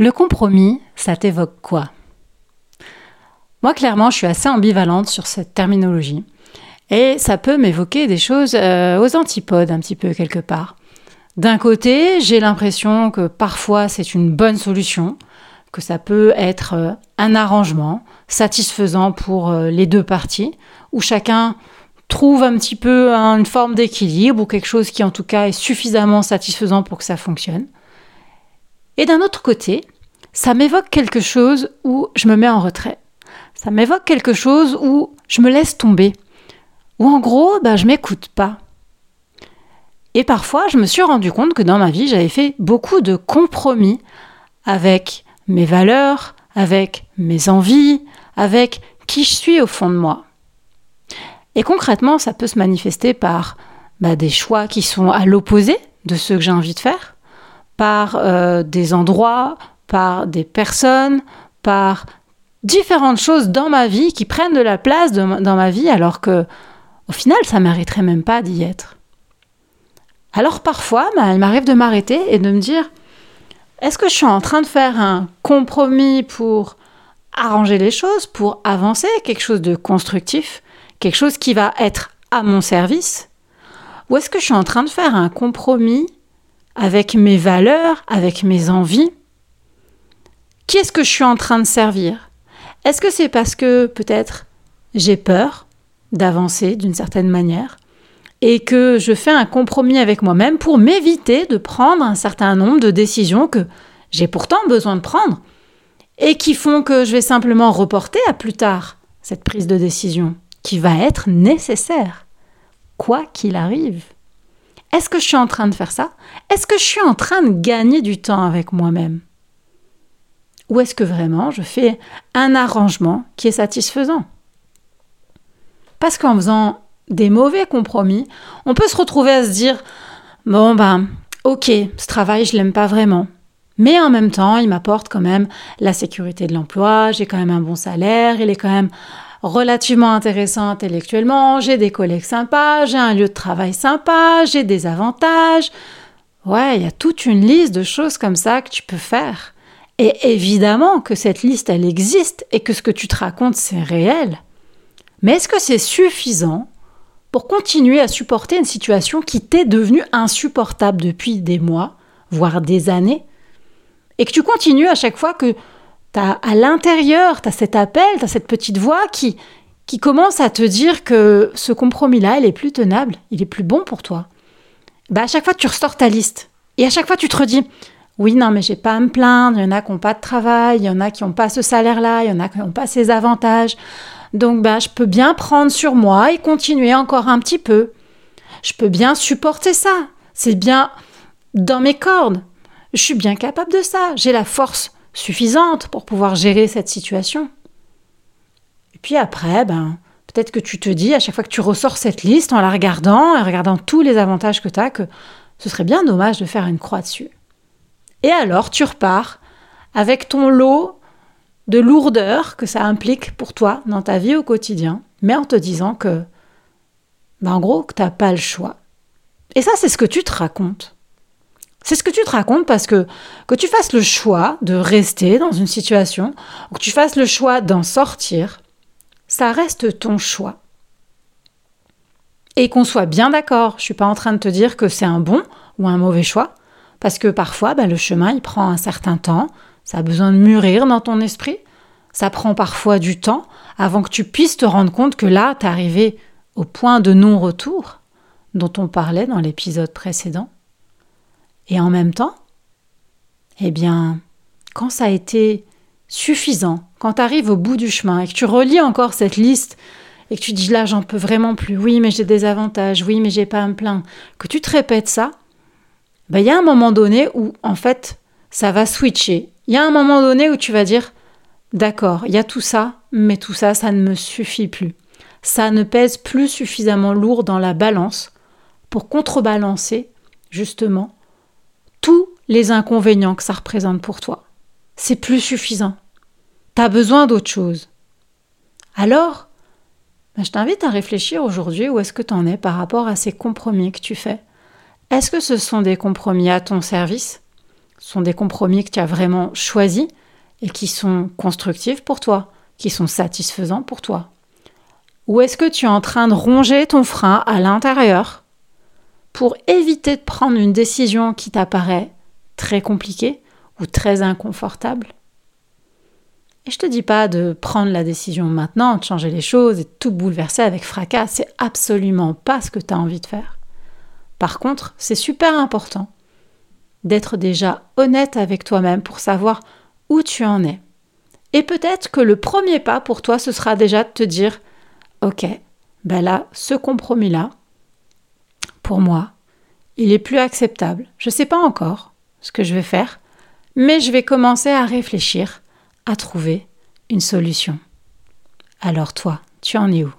Le compromis, ça t'évoque quoi? Moi, clairement, je suis assez ambivalente sur cette terminologie. Et ça peut m'évoquer des choses euh, aux antipodes, un petit peu quelque part. D'un côté, j'ai l'impression que parfois c'est une bonne solution, que ça peut être euh, un arrangement satisfaisant pour euh, les deux parties, où chacun trouve un petit peu une forme d'équilibre ou quelque chose qui en tout cas est suffisamment satisfaisant pour que ça fonctionne. Et d'un autre côté, ça m'évoque quelque chose où je me mets en retrait. Ça m'évoque quelque chose où je me laisse tomber. Ou en gros, bah, je m'écoute pas. Et parfois, je me suis rendu compte que dans ma vie, j'avais fait beaucoup de compromis avec mes valeurs, avec mes envies, avec qui je suis au fond de moi. Et concrètement, ça peut se manifester par bah, des choix qui sont à l'opposé de ceux que j'ai envie de faire, par euh, des endroits, par des personnes, par différentes choses dans ma vie qui prennent de la place dans ma vie alors que au final ça mériterait même pas d'y être. Alors parfois, bah, il m'arrive de m'arrêter et de me dire est-ce que je suis en train de faire un compromis pour arranger les choses, pour avancer, quelque chose de constructif, quelque chose qui va être à mon service? Ou est-ce que je suis en train de faire un compromis avec mes valeurs, avec mes envies Qui est-ce que je suis en train de servir? Est-ce que c'est parce que peut-être j'ai peur d'avancer d'une certaine manière et que je fais un compromis avec moi-même pour m'éviter de prendre un certain nombre de décisions que j'ai pourtant besoin de prendre et qui font que je vais simplement reporter à plus tard cette prise de décision qui va être nécessaire, quoi qu'il arrive? Est-ce que je suis en train de faire ça? Est-ce que je suis en train de gagner du temps avec moi-même? Ou est-ce que vraiment je fais un arrangement qui est satisfaisant? Parce qu'en faisant des mauvais compromis, on peut se retrouver à se dire bon ben ok, ce travail je l'aime pas vraiment. Mais en même temps, il m'apporte quand même la sécurité de l'emploi, j'ai quand même un bon salaire, il est quand même relativement intéressant intellectuellement, j'ai des collègues sympas, j'ai un lieu de travail sympa, j'ai des avantages. Ouais, il y a toute une liste de choses comme ça que tu peux faire. Et évidemment que cette liste, elle existe et que ce que tu te racontes, c'est réel. Mais est-ce que c'est suffisant pour continuer à supporter une situation qui t'est devenue insupportable depuis des mois, voire des années, et que tu continues à chaque fois que as à l'intérieur, tu as cet appel, tu as cette petite voix qui, qui commence à te dire que ce compromis-là, il est plus tenable, il est plus bon pour toi. Bah, à chaque fois, tu ressors ta liste. Et à chaque fois, tu te redis, oui, non, mais j'ai pas à me plaindre, il y en a qui n'ont pas de travail, il y en a qui n'ont pas ce salaire-là, il y en a qui n'ont pas ces avantages. Donc bah, je peux bien prendre sur moi et continuer encore un petit peu. Je peux bien supporter ça. C'est bien dans mes cordes. Je suis bien capable de ça. J'ai la force suffisante pour pouvoir gérer cette situation. Et puis après, ben, peut-être que tu te dis, à chaque fois que tu ressors cette liste, en la regardant, en regardant tous les avantages que tu as, que ce serait bien dommage de faire une croix dessus. Et alors, tu repars avec ton lot de lourdeur que ça implique pour toi dans ta vie au quotidien, mais en te disant que, ben en gros, que tu n'as pas le choix. Et ça, c'est ce que tu te racontes. C'est ce que tu te racontes parce que que tu fasses le choix de rester dans une situation ou que tu fasses le choix d'en sortir, ça reste ton choix. Et qu'on soit bien d'accord, je suis pas en train de te dire que c'est un bon ou un mauvais choix, parce que parfois, ben, le chemin, il prend un certain temps, ça a besoin de mûrir dans ton esprit. Ça prend parfois du temps avant que tu puisses te rendre compte que là, tu es arrivé au point de non-retour dont on parlait dans l'épisode précédent. Et en même temps, eh bien, quand ça a été suffisant, quand tu arrives au bout du chemin et que tu relis encore cette liste et que tu dis là, j'en peux vraiment plus, oui, mais j'ai des avantages, oui, mais j'ai pas à me plaindre, que tu te répètes ça, ben, il y a un moment donné où, en fait, ça va switcher il y a un moment donné où tu vas dire D'accord, il y a tout ça, mais tout ça, ça ne me suffit plus. Ça ne pèse plus suffisamment lourd dans la balance pour contrebalancer, justement, tous les inconvénients que ça représente pour toi. C'est plus suffisant. Tu as besoin d'autre chose. Alors, ben, je t'invite à réfléchir aujourd'hui où est-ce que tu en es par rapport à ces compromis que tu fais. Est-ce que ce sont des compromis à ton service? Sont des compromis que tu as vraiment choisis et qui sont constructifs pour toi, qui sont satisfaisants pour toi? Ou est-ce que tu es en train de ronger ton frein à l'intérieur pour éviter de prendre une décision qui t'apparaît très compliquée ou très inconfortable et je te dis pas de prendre la décision maintenant, de changer les choses et de tout bouleverser avec fracas, c'est absolument pas ce que tu as envie de faire. Par contre, c'est super important d'être déjà honnête avec toi-même pour savoir où tu en es. Et peut-être que le premier pas pour toi, ce sera déjà de te dire, ok, ben là, ce compromis-là, pour moi, il est plus acceptable. Je ne sais pas encore ce que je vais faire, mais je vais commencer à réfléchir à trouver une solution. Alors toi, tu en es où?